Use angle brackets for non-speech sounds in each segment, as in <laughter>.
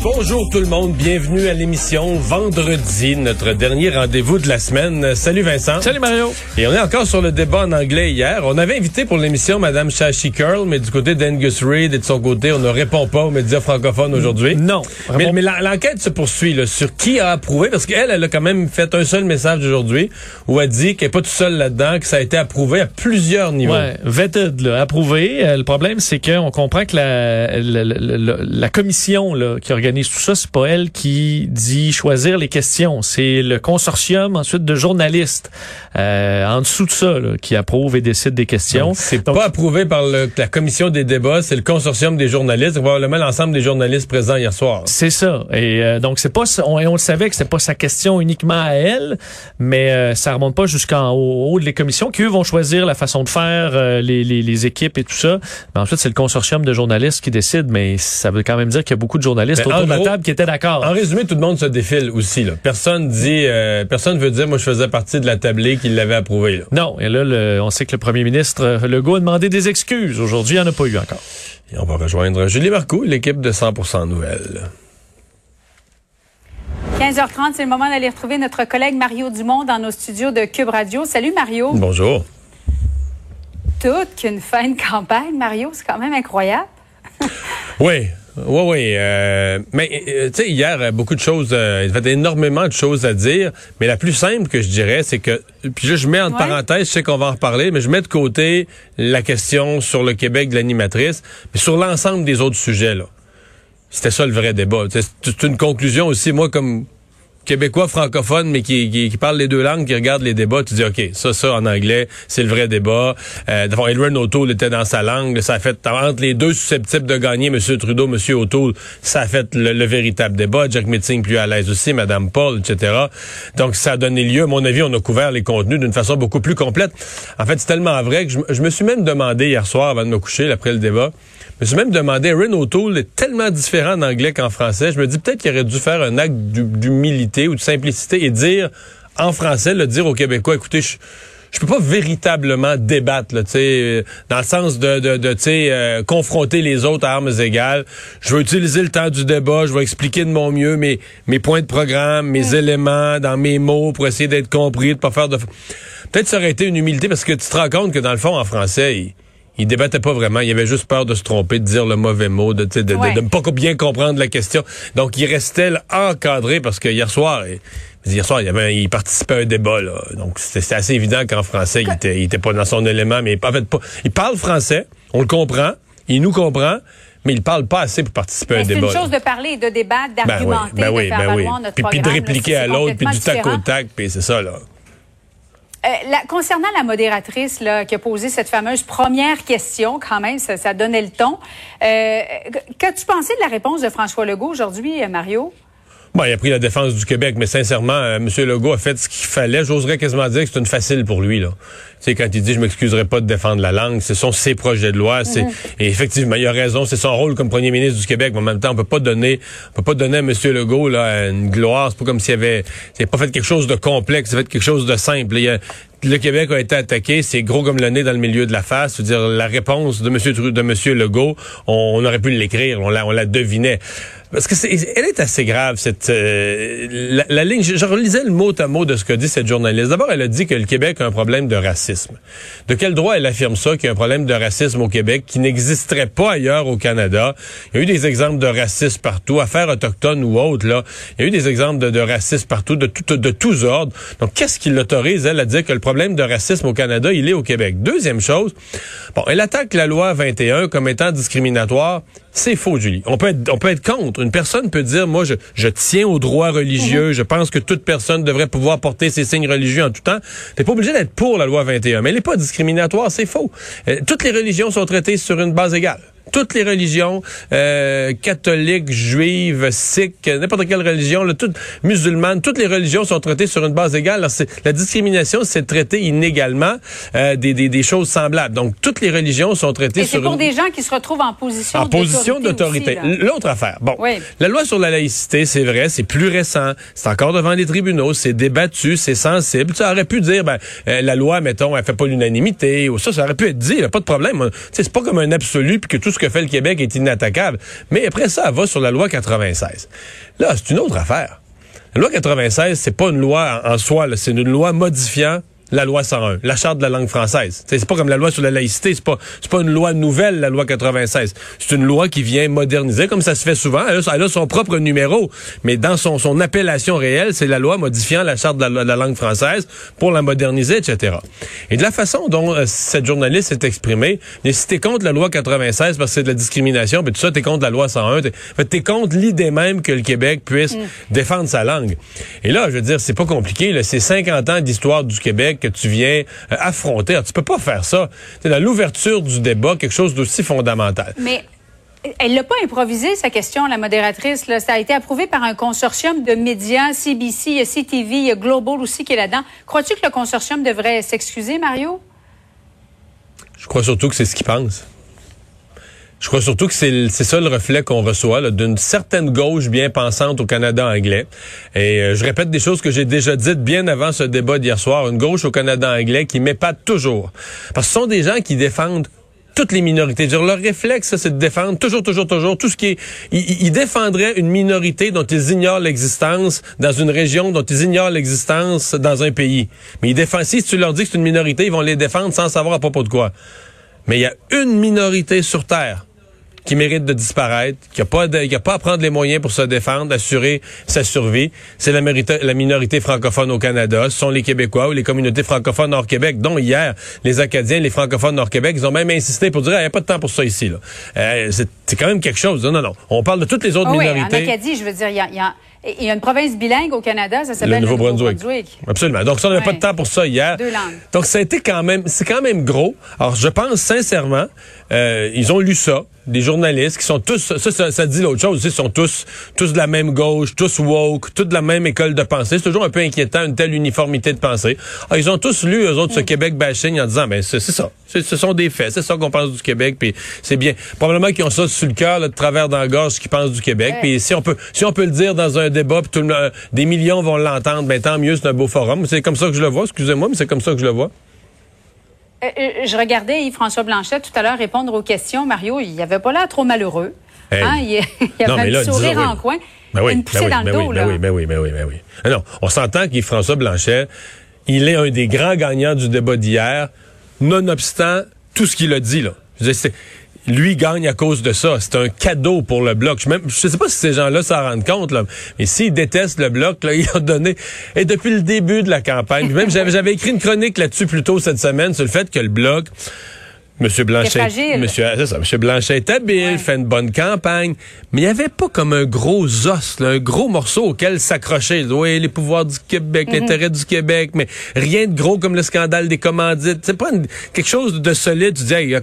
Bonjour tout le monde, bienvenue à l'émission Vendredi, notre dernier rendez-vous de la semaine. Salut Vincent. Salut Mario. Et on est encore sur le débat en anglais hier. On avait invité pour l'émission Madame Shashi Curl, mais du côté d'Angus Reid et de son côté, on ne répond pas aux médias francophones aujourd'hui. Non. Mais, mais l'enquête se poursuit là, sur qui a approuvé, parce qu'elle, elle a quand même fait un seul message aujourd'hui où elle dit qu'elle n'est pas toute seule là-dedans, que ça a été approuvé à plusieurs niveaux. Ouais, vetted, là, approuvé. Euh, le problème, c'est qu'on comprend que la, la, la, la commission là, qui organise tout ça, c'est pas elle qui dit choisir les questions. C'est le consortium ensuite de journalistes euh, en dessous de ça là, qui approuve et décide des questions. C'est pas approuvé par le, la commission des débats, c'est le consortium des journalistes, probablement l'ensemble des journalistes présents hier soir. C'est ça. Et euh, donc c'est pas on, on le savait que c'était pas sa question uniquement à elle, mais euh, ça remonte pas jusqu'en haut, haut, de les commissions qui eux vont choisir la façon de faire euh, les, les, les, équipes et tout ça. Mais ensuite c'est le consortium de journalistes qui décide, mais ça veut quand même dire qu'il y a beaucoup de journalistes autour de la table qui étaient d'accord. En résumé, tout le monde se défile aussi. Là. Personne dit, euh, personne veut dire, moi je faisais partie de la tablée qui l'avait approuvé. Là. Non, et là, le, on sait que le premier ministre euh, Legault a demandé des excuses. Aujourd'hui, il n'y en a pas eu encore. Et on va rejoindre Julie Marcoux, l'équipe de 100% Nouvelles. 15h30, c'est le moment d'aller retrouver notre collègue Mario Dumont dans nos studios de Cube Radio. Salut Mario. Bonjour. Toute qu'une fin de campagne, Mario, c'est quand même incroyable. oui, oui, oui. Euh, mais euh, tu sais, hier, beaucoup de choses, euh, il y avait énormément de choses à dire. Mais la plus simple que je dirais, c'est que, puis là, je mets en ouais. parenthèse, je sais qu'on va en reparler, mais je mets de côté la question sur le Québec de l'animatrice, mais sur l'ensemble des autres sujets, là. C'était ça le vrai débat. C'est une conclusion aussi, moi, comme québécois francophone, mais qui, qui, parle les deux langues, qui regarde les débats, tu dis, OK, ça, ça, en anglais, c'est le vrai débat. Euh, Edwin O'Toole était dans sa langue. Ça a fait, entre les deux susceptibles de gagner, M. Trudeau, M. O'Toole, ça a fait le, le, véritable débat. Jack Meeting plus à l'aise aussi, Mme Paul, etc. Donc, ça a donné lieu, à mon avis, on a couvert les contenus d'une façon beaucoup plus complète. En fait, c'est tellement vrai que je, me suis même demandé hier soir, avant de me coucher, après le débat, me suis même demandé, Erin O'Toole est tellement différent en anglais qu'en français. Je me dis peut-être qu'il aurait dû faire un acte d'humilité ou de simplicité et dire en français, le dire aux Québécois, écoutez, je je peux pas véritablement débattre, là, sais, dans le sens de, de, de euh, confronter les autres à armes égales. Je vais utiliser le temps du débat, je vais expliquer de mon mieux mes, mes points de programme, mes éléments dans mes mots pour essayer d'être compris, de pas faire de... Peut-être ça aurait été une humilité parce que tu te rends compte que dans le fond, en français, il, il débattait pas vraiment. Il avait juste peur de se tromper, de dire le mauvais mot, de ne de, ouais. de, de, pas bien comprendre la question. Donc, il restait là, encadré parce que hier soir, hier soir, il, y avait, il participait à un débat. Là. Donc, c'était assez évident qu'en français, il était, il était pas dans son élément. Mais en fait, pas, il parle français, on le comprend, il nous comprend, mais il parle pas assez pour participer à un débat. C'est une chose de parler, de débattre, d'argumenter, ben oui, ben oui, de faire ben oui. notre puis, programme. Puis de répliquer à l'autre, puis du tac au tac, puis c'est ça, là. Euh, concernant la modératrice là, qui a posé cette fameuse première question, quand même, ça, ça donnait le ton. Euh, Qu'as-tu pensé de la réponse de François Legault aujourd'hui, Mario? Bon, il a pris la défense du Québec, mais sincèrement, euh, M. Legault a fait ce qu'il fallait. J'oserais quasiment dire que c'est une facile pour lui. Là. Tu sais, quand il dit je m'excuserai pas de défendre la langue, ce sont ses projets de loi. C'est Mhm. et effectivement, il a raison. C'est son rôle comme premier ministre du Québec. Mais en même temps, on peut pas donner, on peut pas donner à M. Legault là une gloire. C'est pas comme s'il avait, il pas fait quelque chose de complexe. Il a fait quelque chose de simple. Il a, le Québec a été attaqué, c'est gros comme le nez dans le milieu de la face. Je veux dire, la réponse de Monsieur de Monsieur Legault, on, on aurait pu l'écrire, on la, on la devinait. Parce que c'est, elle est assez grave cette euh, la, ligne. Je, je, relisais le mot à mot de ce que dit cette journaliste. D'abord, elle a dit que le Québec a un problème de racisme. De quel droit elle affirme ça qu'il y a un problème de racisme au Québec qui n'existerait pas ailleurs au Canada? Il y a eu des exemples de racisme partout, affaires autochtones ou autres là. Il y a eu des exemples de, de racisme partout, de, tout, de tous ordres. Donc, qu'est-ce qui l'autorise elle à dire que le problème de racisme au Canada, il est au Québec? Deuxième chose, bon, elle attaque la loi 21 comme étant discriminatoire. C'est faux, Julie. On peut être, on peut être contre. Une personne peut dire, moi, je, je tiens aux droits religieux. -hmm. Je pense que toute personne devrait pouvoir porter ses signes religieux en tout temps. T'es pas obligé d'être pour la loi 21, mais elle n'est pas discriminatoire. C'est faux. Euh, toutes les religions sont traitées sur une base égale. Toutes les religions, euh, catholiques, juives, sikhs, n'importe quelle religion, là, toutes musulmanes, toutes les religions sont traitées sur une base égale. Alors, la discrimination, c'est traiter inégalement euh, des, des, des, choses semblables. Donc, toutes les religions sont traitées Et sur c'est pour des gens qui se retrouvent en position en position d'autorité. L'autre affaire. Bon, oui. la loi sur la laïcité, c'est vrai, c'est plus récent, c'est encore devant les tribunaux, c'est débattu, c'est sensible. Tu aurais pu dire, ben, euh, la loi, mettons, elle fait pas l'unanimité, ou ça, ça aurait pu être dit, là, pas de problème. C'est pas comme un absolu, puis que tout ce que fait le Québec est inattaquable. Mais après ça, elle va sur la loi 96. Là, c'est une autre affaire. La loi 96, c'est pas une loi en soi, c'est une loi modifiant la loi 101, la charte de la langue française. C'est pas comme la loi sur la laïcité, c'est pas c'est pas une loi nouvelle la loi 96. C'est une loi qui vient moderniser comme ça se fait souvent, elle a, elle a son propre numéro, mais dans son son appellation réelle, c'est la loi modifiant la charte de la, de la, langue française pour la moderniser, etc. Et de la façon dont euh, cette journaliste s'est exprimée, si t'es contre la loi 96 parce que c'est de la discrimination, puis tout ça, t'es contre la loi 101, t'es, t'es contre l'idée même que le Québec puisse mm. défendre sa langue. Et là, je veux dire, c'est pas compliqué, c'est 50 ans d'histoire du Québec que tu viens euh, affronter. Alors, tu peux pas faire ça. C'est dans l'ouverture du débat, quelque chose d'aussi fondamental. Mais elle l'a pas improvisé, sa question, la modératrice. Là. Ça a été approuvé par un consortium de médias, CBC, il y a CTV, il y a Global aussi qui est là-dedans. Crois-tu que le consortium devrait s'excuser, Mario? Je crois surtout que c'est ce qu'il pense. Je crois surtout que c'est ça le reflet qu'on reçoit d'une certaine gauche bien pensante au Canada anglais. Et euh, je répète des choses que j'ai déjà dites bien avant ce débat d'hier soir. Une gauche au Canada anglais qui m'épate toujours. Parce que ce sont des gens qui défendent toutes les minorités. Dire, leur réflexe, c'est de défendre toujours, toujours, toujours tout ce qui est... Ils, ils défendraient une minorité dont ils ignorent l'existence dans une région, dont ils ignorent l'existence dans un pays. Mais ils défendent... Si tu leur dis que c'est une minorité, ils vont les défendre sans savoir à propos de quoi. Mais il y a une minorité sur Terre qui mérite de disparaître, qui n'a pas, de, qui a pas à prendre les moyens pour se défendre, d'assurer sa survie. C'est la, la, minorité francophone au Canada. Ce sont les Québécois ou les communautés francophones hors Québec, dont hier, les Acadiens, les francophones hors Québec, ils ont même insisté pour dire, il ah, n'y a pas de temps pour ça ici. Euh, c'est quand même quelque chose. Non, non, On parle de toutes les autres oh minorités. Oui, en Acadie, je veux dire, il y a, y a... Il y a une province bilingue au Canada, ça s'appelle le Nouveau-Brunswick. Nouveau Absolument. Donc, ça, on n'avait ouais. pas de temps pour ça hier. Deux langues. Donc, ça a été quand même, c'est quand même gros. Alors, je pense sincèrement, euh, ils ont lu ça, des journalistes qui sont tous, ça, ça, ça dit l'autre chose, ils sont tous, tous de la même gauche, tous woke, tous de la même école de pensée. C'est toujours un peu inquiétant, une telle uniformité de pensée. Alors, ils ont tous lu, eux autres, ce Québec bashing en disant, ben, c'est ça. Ce sont des faits. C'est ça qu'on pense du Québec, puis c'est bien. Probablement qu'ils ont ça sur le cœur, de travers dans la gorge, ce qu'ils pensent du Québec. Puis si on peut, si on peut le dire dans un débat, puis tout le, des millions vont l'entendre, ben tant mieux, c'est un beau forum. C'est comme ça que je le vois. Excusez-moi, mais c'est comme ça que je le vois. Euh, je regardais Yves-François Blanchet tout à l'heure répondre aux questions. Mario, il avait pas l'air trop malheureux. Hey. Hein? Il, <laughs> il avait non, un là, sourire en oui. coin. Ben oui, une poussée ben oui, dans le ben dos. oui, là. ben oui, ben oui, ben oui, ben oui. Ah non, on s'entend qu'Yves-François Blanchet, il est un des grands gagnants du débat d'hier, nonobstant tout ce qu'il a dit. Là. Je veux dire, lui gagne à cause de ça. C'est un cadeau pour le bloc. Je, même, je sais pas si ces gens-là s'en rendent compte, là, mais s'ils détestent le bloc, là, <laughs> ils ont donné. Et depuis le début de la campagne, même j'avais écrit une chronique là-dessus plus tôt cette semaine sur le fait que le bloc. Monsieur Blanchet, Monsieur, ça, Monsieur Blanchet est habile, ouais. fait une bonne campagne, mais il n'y avait pas comme un gros os, là, un gros morceau auquel s'accrocher. Oui, les pouvoirs du Québec, mm -hmm. l'intérêt du Québec, mais rien de gros comme le scandale des commandites. C'est pas une, quelque chose de solide. Tu dis, hey,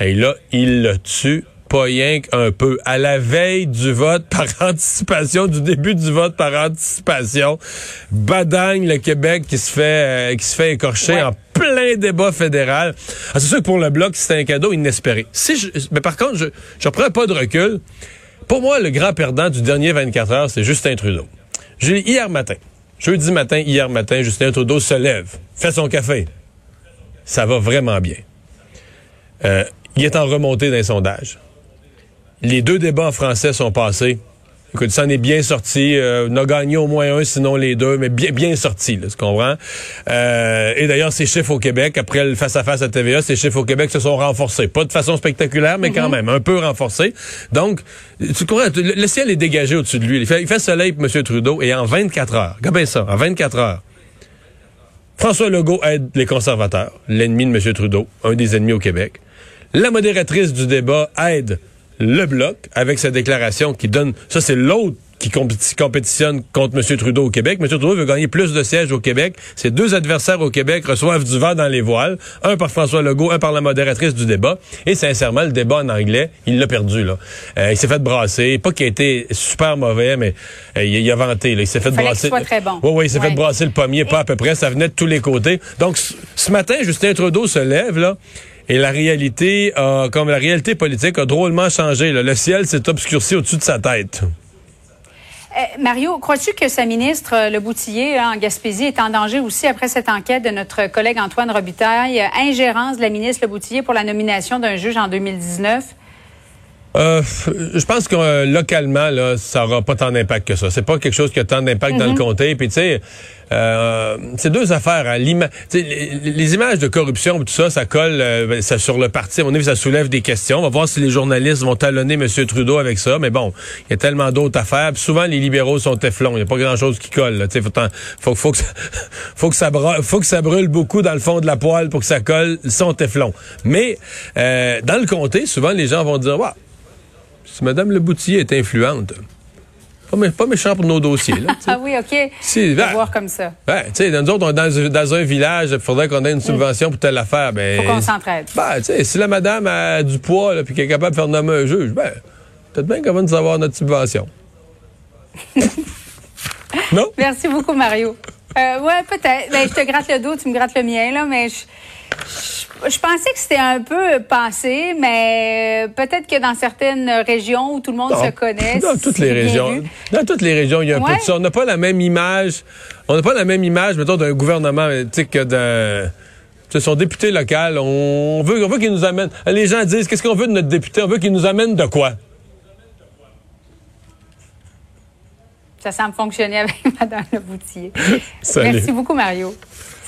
et là, il le tue pas rien qu'un peu. À la veille du vote <laughs> par anticipation, du début du vote par anticipation, badagne le Québec qui se fait euh, qui se fait écorcher ouais. en plein débat fédéral. Ah, c'est sûr que pour le bloc, c'est un cadeau inespéré. Si je, mais par contre, je je prends pas de recul. Pour moi, le grand perdant du dernier 24 heures, c'est Justin Trudeau. J'ai hier matin, jeudi matin, hier matin, Justin Trudeau se lève, fait son café. Ça va vraiment bien. Euh, il est en remontée d'un sondage. Les deux débats en français sont passés. Écoute, ça en est bien sorti. Euh, on a gagné au moins un, sinon les deux, mais bien, bien sorti, là, tu comprends? Euh, et d'ailleurs, ces chiffres au Québec, après le face-à-face à, TVA, ces chiffres au Québec se sont renforcés. Pas de façon spectaculaire, mais mm -hmm. quand même, un peu renforcés. Donc, tu comprends, le, le ciel est dégagé au-dessus de lui. Il fait, il fait soleil pour M. Trudeau, et en 24 heures, regarde bien ça, en 24 heures, François Legault aide les conservateurs, l'ennemi de M. Trudeau, un des ennemis au Québec. La modératrice du débat aide le bloc avec sa déclaration qui donne, ça c'est l'autre qui compétitionne contre M. Trudeau au Québec. M. Trudeau veut gagner plus de sièges au Québec. Ses deux adversaires au Québec reçoivent du vent dans les voiles. Un par François Legault, un par la modératrice du débat. Et sincèrement, le débat en anglais, il l'a perdu. là. Euh, il s'est fait brasser. Pas qu'il a été super mauvais, mais euh, il, a vanté. Là. Il s'est fait brasser. Soit très bon. Oui, oui, il s'est fait brasser le pommier, pas à peu près. Ça venait de tous les côtés. Donc, ce matin, Justin Trudeau se lève, là. Et la réalité, comme la réalité politique a drôlement changé. Le ciel s'est obscurci au-dessus de sa tête. Euh, Mario, crois-tu que sa ministre, euh, Le Boutillier, en Gaspésie, est en danger aussi après cette enquête de notre collègue Antoine Robitaille? Ingérence de la ministre Le Boutillier pour la nomination d'un juge en 2019? Euh, je pense que localement, là, ça aura pas tant d'impact que ça. C'est pas quelque chose qui a tant d'impact dans le mhm. comté. Puis tu sais, euh, c'est deux affaires. Hein. Les, images de corruption, tout ça, ça colle euh, ça, sur le parti. À mon avis, ça soulève des questions. On va voir si les journalistes vont talonner M. Trudeau avec ça. Mais bon, il y a tellement d'autres affaires. souvent, les libéraux sont téflons. Il n'y a pas grand-chose qui colle. Il faut, faut, que ça, <laughs> faut, que ça brûle, faut que ça brûle beaucoup dans le fond de la poêle pour que ça colle. Ils sont téflons. Mais euh, dans le comté, souvent, les gens vont dire, si Mme Le Boutillier est influente, pas, méchant pour nos dossiers. Là, <laughs> ah oui, OK. Si, ben, voir comme ça. Ben, tu sais, nous autres, on est dans, un village, il faudrait qu'on ait une subvention pour telle affaire. Ben, Faut qu'on s'entraide. Ben, tu sais, si la madame a du poids, puis qu'elle est capable de faire nommer un juge, ben, peut-être bien qu'on va nous avoir notre subvention. <laughs> non? Merci beaucoup, Mario. Euh, ouais, peut-être. Ben, je te gratte le dos, tu me grattes le mien, là, mais je je pensais que c'était un peu passé, mais peut-être que dans certaines régions où tout le monde se connaît. Dans toutes les régions. Dans toutes les régions, il y a un peu de ça. On n'a pas la même image. On n'a pas la même image, mettons, d'un gouvernement, que d'un son député local, on veut, on veut qu'il nous amène. Les gens disent, qu'est-ce qu'on veut de notre député? On veut qu'il nous amène de quoi? Ça semble fonctionner avec <laughs> Mme Leboutier. Merci beaucoup, Mario.